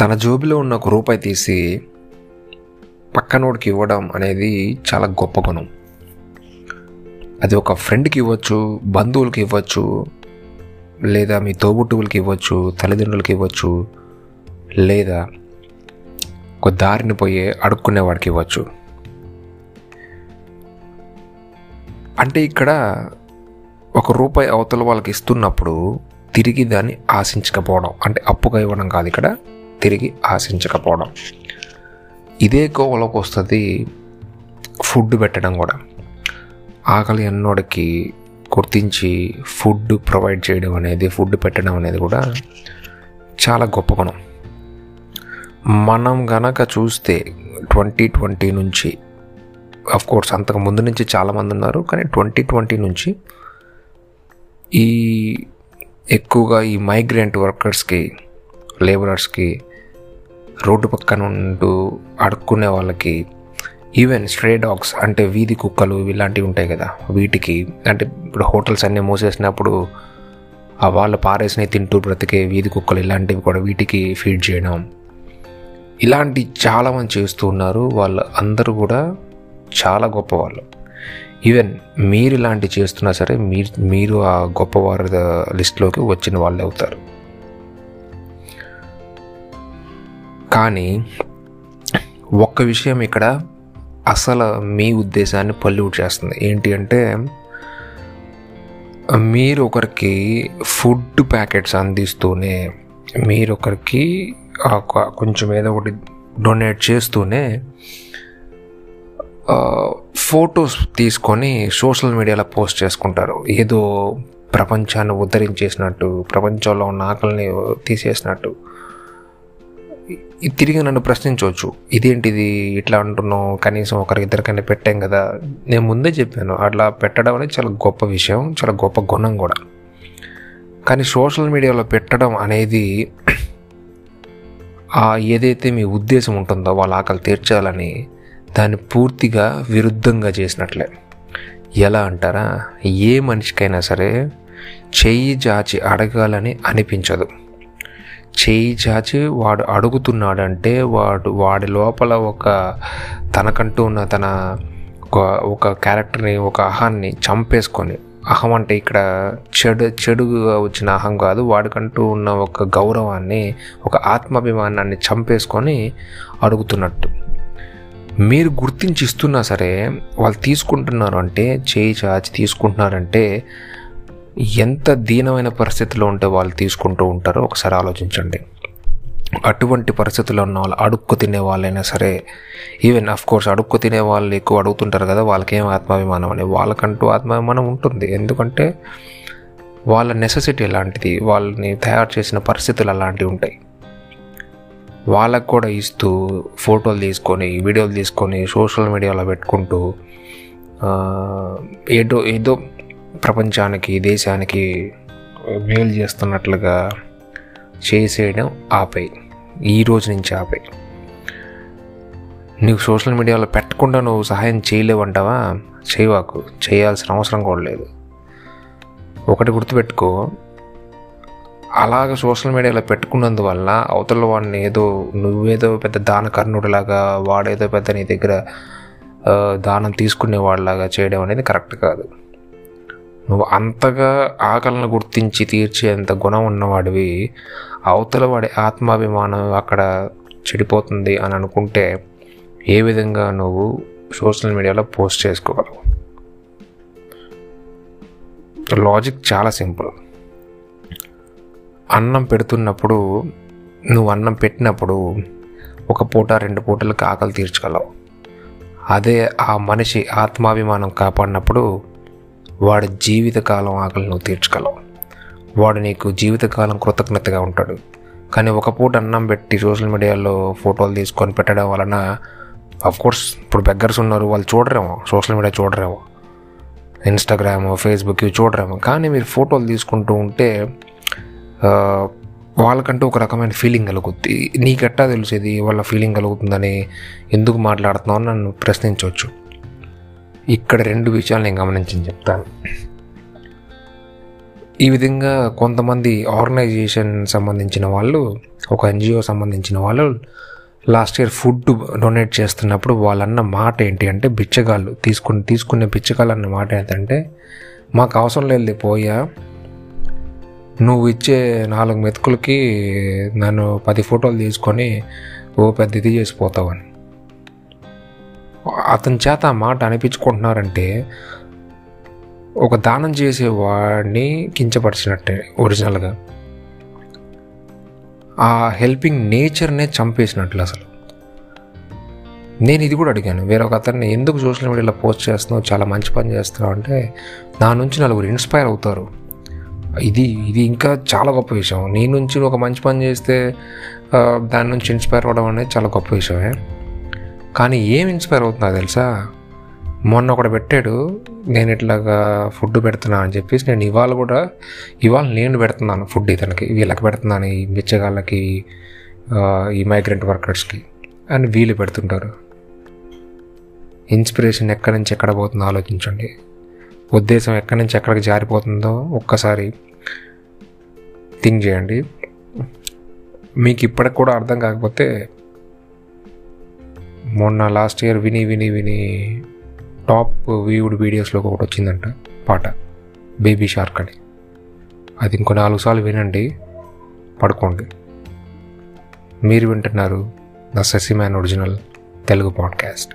తన జోబిలో ఉన్న ఒక రూపాయి తీసి పక్కనోడికి ఇవ్వడం అనేది చాలా గొప్ప గుణం. అది ఒక ఫ్రెండ్కి ఇవ్వచ్చు బంధువులకి ఇవ్వచ్చు లేదా మీ తోబుట్టువులకి ఇవ్వచ్చు తల్లిదండ్రులకి ఇవ్వచ్చు లేదా ఒక దారిని పోయే అడుక్కునేవాడికి ఇవ్వచ్చు. అంటే ఇక్కడ ఒక రూపాయి అవతల వాళ్ళకి ఇస్తున్నప్పుడు తిరిగి దాన్ని ఆశించకపోవడం అంటే అప్పుగా ఇవ్వడం కాదు ఇక్కడ. తిరిగి ఆశించకపోవడం. ఇదే కోవలోకి వస్తుంది ఫుడ్ పెట్టడం కూడా. ఆకలి అన్నోడికి గుర్తించి ఫుడ్ ప్రొవైడ్ చేయడం అనేది ఫుడ్ పెట్టడం అనేది కూడా చాలా గొప్ప గుణం. మనం గనక చూస్తే ట్వంటీ ట్వంటీ నుంచి కోర్స్ అంతకు ముందు నుంచి చాలామంది ఉన్నారు కానీ ట్వంటీ ట్వంటీ నుంచి ఈ ఎక్కువగా ఈ మైగ్రెంట్ వర్కర్స్కి లేబరర్స్కి రోడ్డు పక్కన ఉంటూ అడుక్కునే వాళ్ళకి ఈవెన్ స్ట్రే డాగ్స్ అంటే వీధి కుక్కలు ఇలాంటివి ఉంటాయి కదా వీటికి అంటే ఇప్పుడు హోటల్స్ అన్నీ మూసేసినప్పుడు ఆ వాళ్ళు పారేసినవి తింటూ బ్రతికే వీధి కుక్కలు ఇలాంటివి కూడా వీటికి ఫీడ్ చేయడం. ఇలాంటి చాలామంది చేస్తూ ఉన్నారు వాళ్ళు అందరూ కూడా చాలా గొప్పవాళ్ళు. ఈవెన్ మీరు ఇలాంటి చేస్తున్నా సరే మీరు మీరు ఆ గొప్పవారి లిస్ట్లోకి వచ్చిన వాళ్ళే అవుతారు. కానీ ఒక్క విషయం ఇక్కడ అసలు మీ ఉద్దేశాన్ని పల్యూట్ చేస్తుంది. ఏంటి అంటే మీరు ఒకరికి ఫుడ్ ప్యాకెట్స్ అందిస్తూనే మీరు ఒకరికి కొంచెం ఏదో ఒకటి డొనేట్ చేస్తూనే ఫొటోస్ తీసుకొని సోషల్ మీడియాలో పోస్ట్ చేసుకుంటారు. ఏదో ప్రపంచాన్ని ఉద్ధరించేసినట్టు ప్రపంచంలో ఉన్న ఆకలిని తీసేసినట్టు. తిరిగి నన్ను ప్రశ్నించవచ్చు. ఇదేంటిది ఇట్లా అంటున్నావు? కనీసం ఒకరిద్దరికైనా పెట్టాం కదా? నేను ముందే చెప్పాను. అట్లా పెట్టడం అనేది చాలా గొప్ప విషయం చాలా గొప్ప గుణం కూడా. కానీ సోషల్ మీడియాలో పెట్టడం అనేది ఏదైతే మీ ఉద్దేశం ఉంటుందో వాళ్ళ ఆకలి తీర్చాలని దాన్ని పూర్తిగా విరుద్ధంగా చేసినట్లే. ఎలా అంటారా? ఏ మనిషికైనా సరే చెయ్యి జాచి అడగాలని అనిపించదు. చేయి చాచి వాడు అడుగుతున్నాడంటే వాడు వాడి లోపల ఒక తనకంటూ ఉన్న తన ఒక ఒక క్యారెక్టర్ని ఒక అహాన్ని చంపేసుకొని అహం అంటే ఇక్కడ చెడు చెడుగా వచ్చిన అహం కాదు వాడికంటూ ఉన్న ఒక గౌరవాన్ని ఒక ఆత్మాభిమానాన్ని చంపేసుకొని అడుగుతున్నట్టు. మీరు గుర్తించి ఇస్తున్నా సరే వాళ్ళు తీసుకుంటున్నారు అంటే చేయి చాచి తీసుకుంటున్నారంటే ఎంత దీనమైన పరిస్థితిలో ఉంటే వాళ్ళు తీసుకుంటూ ఉంటారో ఒకసారి ఆలోచించండి. అటువంటి పరిస్థితుల్లో ఉన్న వాళ్ళు అడుక్కు తినే వాళ్ళైనా సరే ఈవెన్ అఫ్ కోర్స్ అడుక్కు తినే వాళ్ళు ఎక్కువ అడుగుతుంటారు కదా వాళ్ళకేం ఆత్మాభిమానం అని. వాళ్ళకంటూ ఆత్మాభిమానం ఉంటుంది. ఎందుకంటే వాళ్ళ నెససిటీ ఎలాంటిది వాళ్ళని తయారు చేసిన పరిస్థితులు అలాంటివి ఉంటాయి. వాళ్ళకు కూడా ఇస్తూ ఫోటోలు తీసుకొని వీడియోలు తీసుకొని సోషల్ మీడియాలో పెట్టుకుంటూ ఏదో ఏదో ప్రపంచానికి దేశానికి మేలు చేస్తున్నట్లుగా చేసేయడం ఆపేయి ఈ రోజు నుంచి ఆపేయి నీకు సోషల్ మీడియాలో పెట్టకుండా నువ్వు సహాయం చేయలేవంటావా? చేయవాకు. చేయాల్సిన అవసరం కూడా లేదు. ఒకటి గుర్తుపెట్టుకో. అలాగ సోషల్ మీడియాలో పెట్టుకున్నందువల్ల అవతల వాడిని ఏదో నువ్వేదో పెద్ద దాన కర్ణుడిలాగా వాడేదో పెద్ద నీ దగ్గర దానం తీసుకునే వాళ్ళలాగా చేయడం అనేది కరెక్ట్ కాదు. నువ్వు అంతగా ఆకలిని గుర్తించి తీర్చేంత గుణం ఉన్నవాడివి అవతల వాడి ఆత్మాభిమానం అక్కడ చెడిపోతుంది అని అనుకుంటే ఏ విధంగా నువ్వు సోషల్ మీడియాలో పోస్ట్ చేసుకోగలవు? లాజిక్ చాలా సింపుల్. అన్నం పెడుతున్నప్పుడు నువ్వు అన్నం పెట్టినప్పుడు ఒక పూట రెండు పూటలకు ఆకలి తీర్చగలవు. అదే ఆ మనిషి ఆత్మాభిమానం కాపాడినప్పుడు వాడి జీవితకాలం ఆకలి నువ్వు తీర్చగలవు. వాడు నీకు జీవితకాలం కృతజ్ఞతగా ఉంటాడు. కానీ ఒక పూట అన్నం పెట్టి సోషల్ మీడియాలో ఫోటోలు తీసుకొని పెట్టడం వలన కోర్స్ ఇప్పుడు బెగ్గర్స్ ఉన్నారు వాళ్ళు చూడరేమో. సోషల్ మీడియా చూడరేమో. ఇన్స్టాగ్రామ్ ఫేస్బుక్ ఇవి చూడరేమో. కానీ మీరు ఫోటోలు తీసుకుంటూ ఉంటే వాళ్ళకంటూ ఒక రకమైన ఫీలింగ్ కలుగుద్ది. నీకెట్టా తెలిసేది వాళ్ళ ఫీలింగ్ కలుగుతుందని ఎందుకు మాట్లాడుతున్నావు నన్ను ప్రశ్నించవచ్చు. ఇక్కడ రెండు విషయాలు నేను గమనించి చెప్తాను. ఈ విధంగా కొంతమంది ఆర్గనైజేషన్ సంబంధించిన వాళ్ళు ఒక ఎన్జిఓ సంబంధించిన వాళ్ళు లాస్ట్ ఇయర్ ఫుడ్ డొనేట్ చేస్తున్నప్పుడు వాళ్ళన్న మాట ఏంటి అంటే బిచ్చగాళ్ళు తీసుకుని తీసుకునే బిచ్చగాళ్ళు అన్న మాట ఏంటంటే మాకు అవసరం లేదు పోయా నువ్వు ఇచ్చే నాలుగు మెతుకులకి నన్ను పది ఫోటోలు తీసుకొని ఓ పెద్ద ఇది చేసిపోతావని అతని చేత ఆ మాట అనిపించుకుంటున్నారంటే ఒక దానం చేసేవాడిని కించపరిచినట్టే ఒరిజినల్గా ఆ హెల్పింగ్ నేచర్నే చంపేసినట్లు అసలు. నేను ఇది కూడా అడిగాను వేరొక అతన్ని ఎందుకు సోషల్ మీడియాలో పోస్ట్ చేస్తున్నావు చాలా మంచి పని చేస్తున్నావు అంటే నా నుంచి నలుగురు ఇన్స్పైర్ అవుతారు. ఇది ఇది ఇంకా చాలా గొప్ప విషయం. నీ నుంచి ఒక మంచి పని చేస్తే దాని నుంచి ఇన్స్పైర్ అవ్వడం అనేది చాలా గొప్ప విషయమే. కానీ ఏం ఇన్స్పైర్ అవుతుందో తెలుసా? మొన్న ఒకడు పెట్టాడు నేను ఇట్లాగా ఫుడ్ పెడుతున్నా అని చెప్పేసి నేను ఇవాళ కూడా ఇవాళ నేను పెడుతున్నాను ఫుడ్ ఇతనికి వీళ్ళకి పెడుతున్నాను ఈ బిచ్చగాళ్ళకి ఈ మైగ్రెంట్ వర్కర్స్కి అని వీళ్ళు పెడుతుంటారు. ఇన్స్పిరేషన్ ఎక్కడి నుంచి ఎక్కడ పోతుందో ఆలోచించండి. ఉద్దేశం ఎక్కడి నుంచి ఎక్కడికి జారిపోతుందో ఒక్కసారి థింక్ చేయండి. మీకు ఇప్పటికి కూడా అర్థం కాకపోతే మొన్న లాస్ట్ ఇయర్ విని విని విని టాప్ వ్యూడ్ వీడియోస్లో ఒకటి వచ్చిందంట పాట బేబీ షార్క్ అని. అది ఇంకో నాలుగు సార్లు వినండి పడుకోండి. మీరు వింటున్నారు ద సెసిమ్యాన్ ఒరిజినల్ తెలుగు పాడ్కాస్ట్.